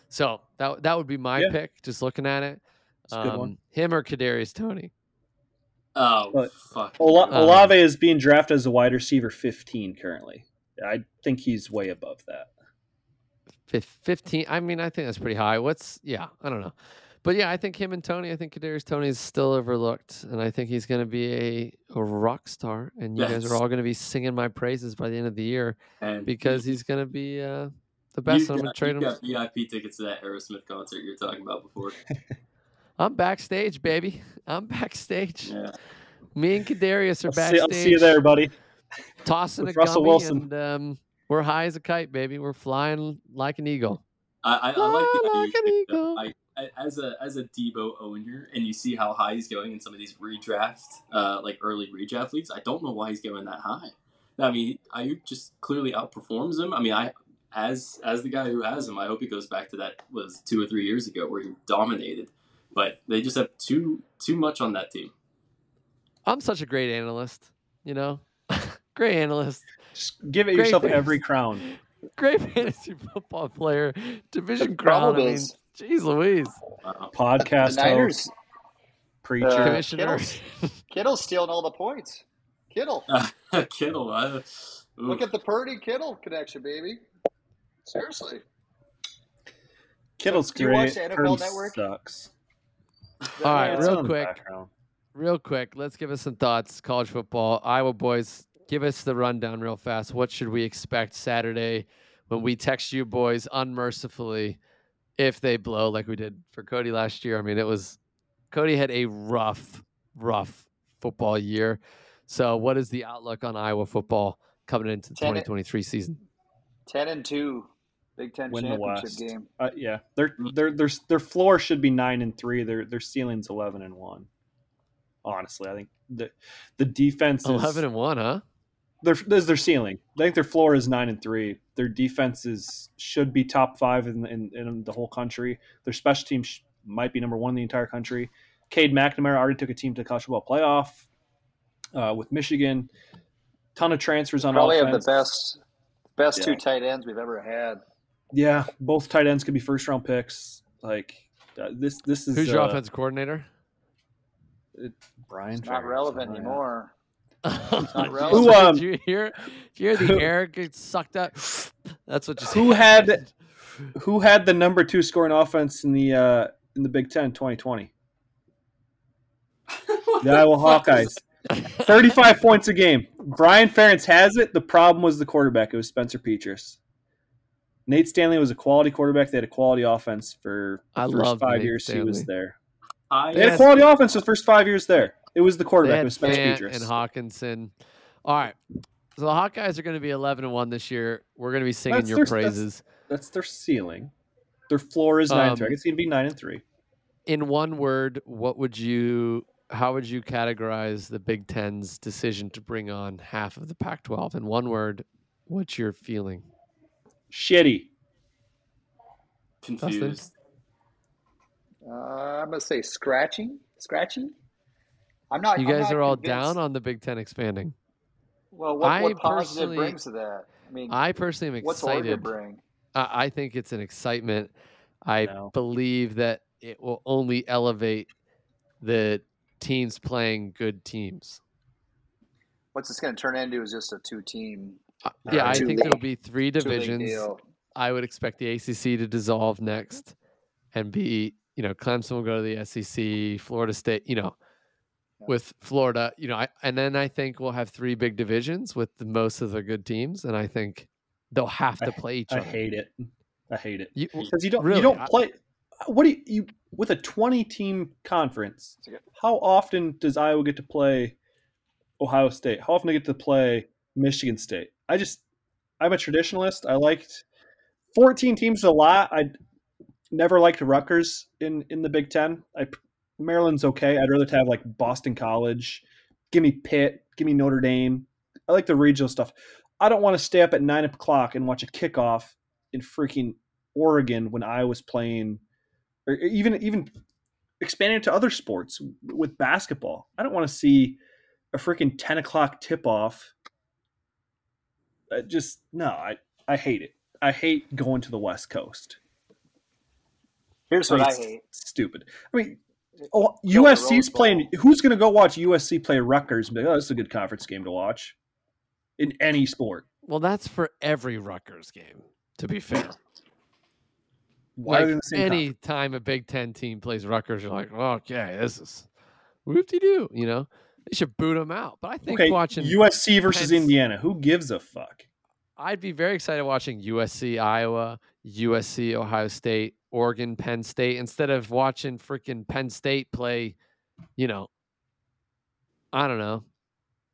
so that that would be my Yeah. pick. Just looking at it, It's a good one. Um, him or Kadarius Toney. Oh, But fuck. Ola- Um, Olave is being drafted as a wide receiver 15 currently. I think he's way above that. 15 i mean i think that's pretty high what's yeah i don't know but yeah i think him and Toney i think Kadarius Toney is still overlooked and i think he's going to be a, a rock star and you guys are all going to be singing my praises by the end of the year And because he's going to be uh, the best you and i'm going to trade you him got VIP tickets to that Aerosmith concert you're talking about before. i'm backstage baby i'm backstage Yeah. me and Kadarius are I'll see, backstage I'll see you there, buddy. tossing with a Russell gummy Wilson. and um, we're high as a kite baby we're flying like an eagle I, I, I like the like an eagle. I, I, as a as a Debo owner, and you see how high he's going in some of these redraft, uh, like early redraft leagues. I don't know why he's going that high. I mean, Aiyuk just clearly outperforms him. I mean, I as as the guy who has him, I hope he goes back to that was two or three years ago where he dominated. But they just have too too much on that team. i'm such a great analyst you know great analyst Just give it Great yourself things. every crown. great fantasy football player, division The crown. problem I mean, is- jeez Louise, Wow. the Podcast host, preacher. Uh, commissioner. Kittle's, Kittle's stealing all the points. Kittle, Kittle, I, look at the Purdy Kittle connection, baby. Seriously, Kittle's Do you watch great. the NFL Purdy Network? sucks. All right, real quick. background. Real quick, let's give us some thoughts. College football, Iowa boys, give us the rundown real fast. What should we expect Saturday when we text you boys unmercifully if they blow like we did for Cody last year? I mean, it was Cody had a rough, rough football year. So, what is the outlook on Iowa football coming into the 2023 season? ten and two, Big Ten Win the championship West. game. Uh, yeah, their their their their floor should be nine and three. Their their ceiling's eleven and one. Honestly, I think the the defense is 11 and 1, huh? their there's their ceiling. I think their floor is nine and three. Their defenses should be top five in in, in the whole country. Their special teams sh- might be number one in the entire country. Cade McNamara already took a team to the college football playoff uh, with Michigan. Ton of transfers on Probably have the best, best two tight ends we've ever had. Yeah, both tight ends could be first round picks. Like uh, this, this is Who's your uh, offensive coordinator? Brian. It's not Ferentz, relevant oh, yeah. anymore. Who, um, did you hear? Did you hear the air get sucked up? That's what just Who had- happened. Who had the number two scoring offense in the uh, in the Big Ten 2020. The Iowa Hawkeyes. 35 points a game. Brian Ferentz has it. The problem was the quarterback. It was Spencer Petras. Nate Stanley was a quality quarterback. They had a quality offense for the I first love five Nate years he was there. I They had a quality offense the first five years there. It was the They quarterback. It was Spencer Fant Petras. and Hockenson. All right. So the Hawkeyes are going to be 11 and 1 this year. We're going to be singing That's your their- praises. That's their ceiling. Their floor is nine and three. I Um, can see it be nine and three. In one word, what would you how would you categorize the Big Ten's decision to bring on half of the Pac 12? In one word, what's your feeling? Shitty. confused. Uh, I'm gonna say scratching, scratchy. I'm not. You I'm guys not are all convinced. down on the Big Ten expanding. Well, what, I what positive personally- brings to that? I mean, I personally am excited. what's Oregon bring? I, I think it's an excitement. I No. believe that it will only elevate the teams playing good teams. What's this going to turn into? Is just a two-team, yeah, Uh, I think league- there'll be three divisions. I would expect the ACC to dissolve next and be, you know, Clemson will go to the SEC, Florida State, you know, Yeah. with Florida, you know, I, and then I think we'll have three big divisions with the most of the good teams, and I think they'll have to play each I other. I hate it. I hate it You, because you don't Really? you don't I- play. What do you, you with a twenty team conference? How often does Iowa get to play Ohio State? How often do they get to play Michigan State? I just I'm a traditionalist. I liked fourteen teams a lot. I never liked Rutgers in in the Big Ten. I Maryland's okay. I'd rather have like Boston College. Give me Pitt. Give me Notre Dame. I like the regional stuff. I don't want to stay up at nine o'clock and watch a kickoff in freaking Oregon when I was playing, or even even expanding it to other sports with basketball. I don't want to see a freaking ten o'clock tip off. I just no, I I hate it. I hate going to the West Coast. Here's what I It's hate. Stupid. I mean, oh, Kill USC's playing. Bowl. Who's going to go watch USC play Rutgers? And oh, this is a good conference game to watch in any sport. well, that's for every Rutgers game, to be fair. Why like the any conference? time a Big Ten team plays Rutgers, you're like, okay, this is whoop de doo. You know, they should boot them out. But I think Okay, watching, USC versus Indiana. Who gives a fuck? I'd be very excited watching USC, Iowa, USC, Ohio State, Oregon, Penn State, instead of watching freaking Penn State play, you know, I don't know,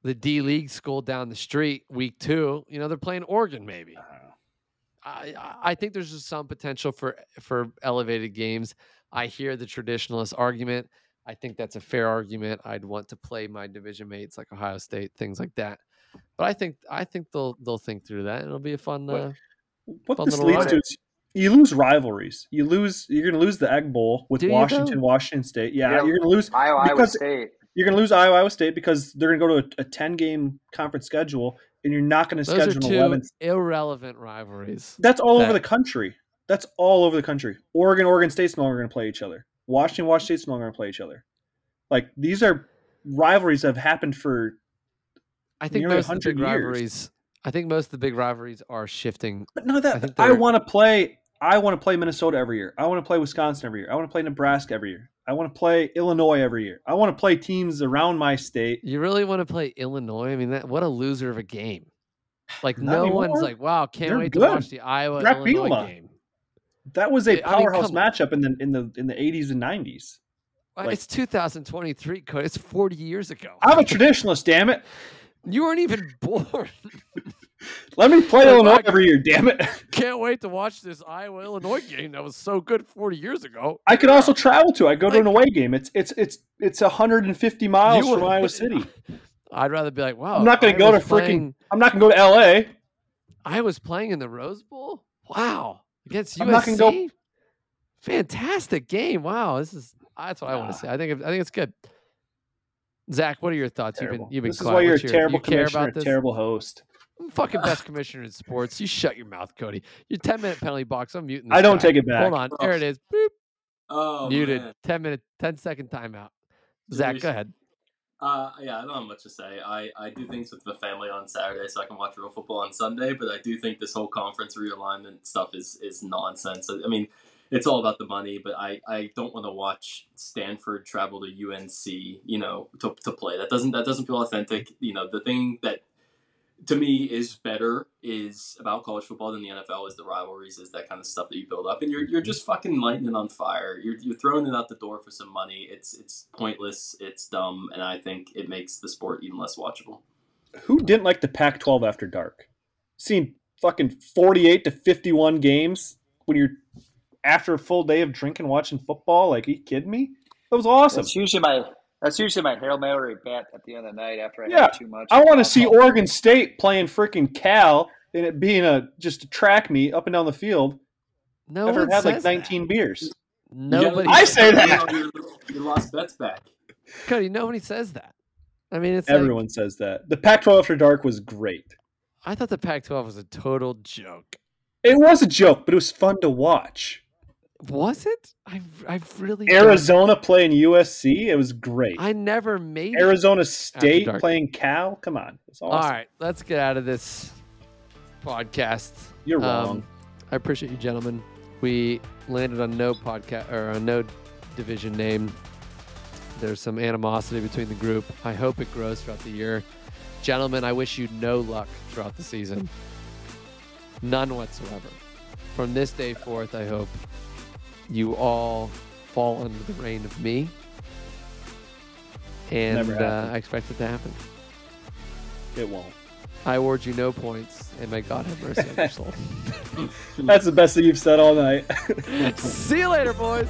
the D League school down the street week two. You know, they're playing Oregon maybe. Uh-huh. I, I- I think there's just some potential for for elevated games. I hear the traditionalist argument. I think that's a fair argument. I'd want to play my division mates like Ohio State, things like that. But I think I think they'll they'll think through that. It'll be a fun. What- Uh, What Fun this leads ride. to is you lose rivalries. You lose. You're going to lose the Egg Bowl with Do Washington. Washington State. Yeah, Yeah. you're going to lose. Iowa, Iowa because- State. You're going to lose Iowa, Iowa State because they're going to go to a, a 10 game conference schedule, and you're not going to those are schedule an two 11. irrelevant rivalries. That's all over the country. That's all over the country. Oregon, Oregon State's no longer going to play each other. Washington, Washington State's no longer going to play each other. Like these are rivalries that have happened for. I think most of the big 100 years. rivalries. I think most of the big rivalries are shifting. But no, I that think I, want to play. I want to play Minnesota every year. I want to play Wisconsin every year. I want to play Nebraska every year. I want to play Illinois every year. I want to play teams around my state. You really want to play Illinois? I mean, that what a loser of a game. Like Not no one's like, wow, can't They're wait good. to watch the Iowa Brett Illinois Bielema. game. That was a Yeah, I mean, powerhouse matchup in the in the in the 80s and 90s. Like- it's 2023, Cody. It's 40 years ago. I'm a traditionalist, damn it. You weren't even born. Let me play Like, Illinois I- every year, damn it. Can't wait to watch this Iowa Illinois game that was so good 40 years ago. I could also travel to. I go to an away game. It's it's it's it's 150 miles from would- Iowa City. I'd rather be like, wow. I'm not going to go to freaking. I'm not going to go to LA. I was playing in the Rose Bowl. Wow, against I'm USC. go- Fantastic game. Wow, this is that's what I want to say. I think I think it's good. Zach, what are your thoughts? Terrible. You've been you've been this is why you're a What's your- terrible you care commissioner, about a this? terrible host. I'm fucking best commissioner in sports. You shut your mouth, Cody. Your 10 minute penalty box. I'm muting. This I don't guy. take it back. Hold on. There it is. Boop. Oh, Muted. man. 10 minute, 10 second timeout. Zach, go ahead. Uh, yeah, I don't have much to say. I, I do things with the family on Saturday so I can watch real football on Sunday, but I do think this whole conference realignment stuff is, is nonsense. I, I mean, it's all about the money. But I, I don't want to watch Stanford travel to UNC, you know, to, to play. That doesn't that doesn't feel authentic. You know, the thing that to me is better is about college football than the NFL is the rivalries, is that kind of stuff that you build up, and you're, you're just fucking lighting it on fire. You're, you're throwing it out the door for some money. It's it's pointless. It's dumb, and I think it makes the sport even less watchable. Who didn't like the Pac-12 after dark? Seen fucking 48 to 51 games when you're after a full day of drinking, watching football. Like, are you kidding me? That was awesome. That's usually my that's usually my hail mary bet at the end of the night after I Yeah, have too much. I want to see Oregon State playing freaking Cal and it being a just a track me up and down the field No after one it had like says 19 beers. Nobody. I say that. got Your, your lost bets back. Cody, nobody says that. I mean, it's like, Everyone says that. The Pac-12 after dark was great. I thought the Pac-12 was a total joke. It was a joke, but it was fun to watch. Was it? I I really don't- Arizona playing USC, it was great. I never made it. Arizona State playing Cal, come on, it's awesome. All right, let's get out of this podcast. You're Um, wrong. I appreciate you, gentlemen. We landed on no podcast or on no division name. There's some animosity between the group. I hope it grows throughout the year. Gentlemen, I wish you no luck throughout the season. None whatsoever. From this day forth, I hope you all fall under the reign of me. And Never uh, happened. I expect it to happen. it won't. I award you no points, and may God have mercy on your soul. That's the best thing you've said all night. See you later, boys.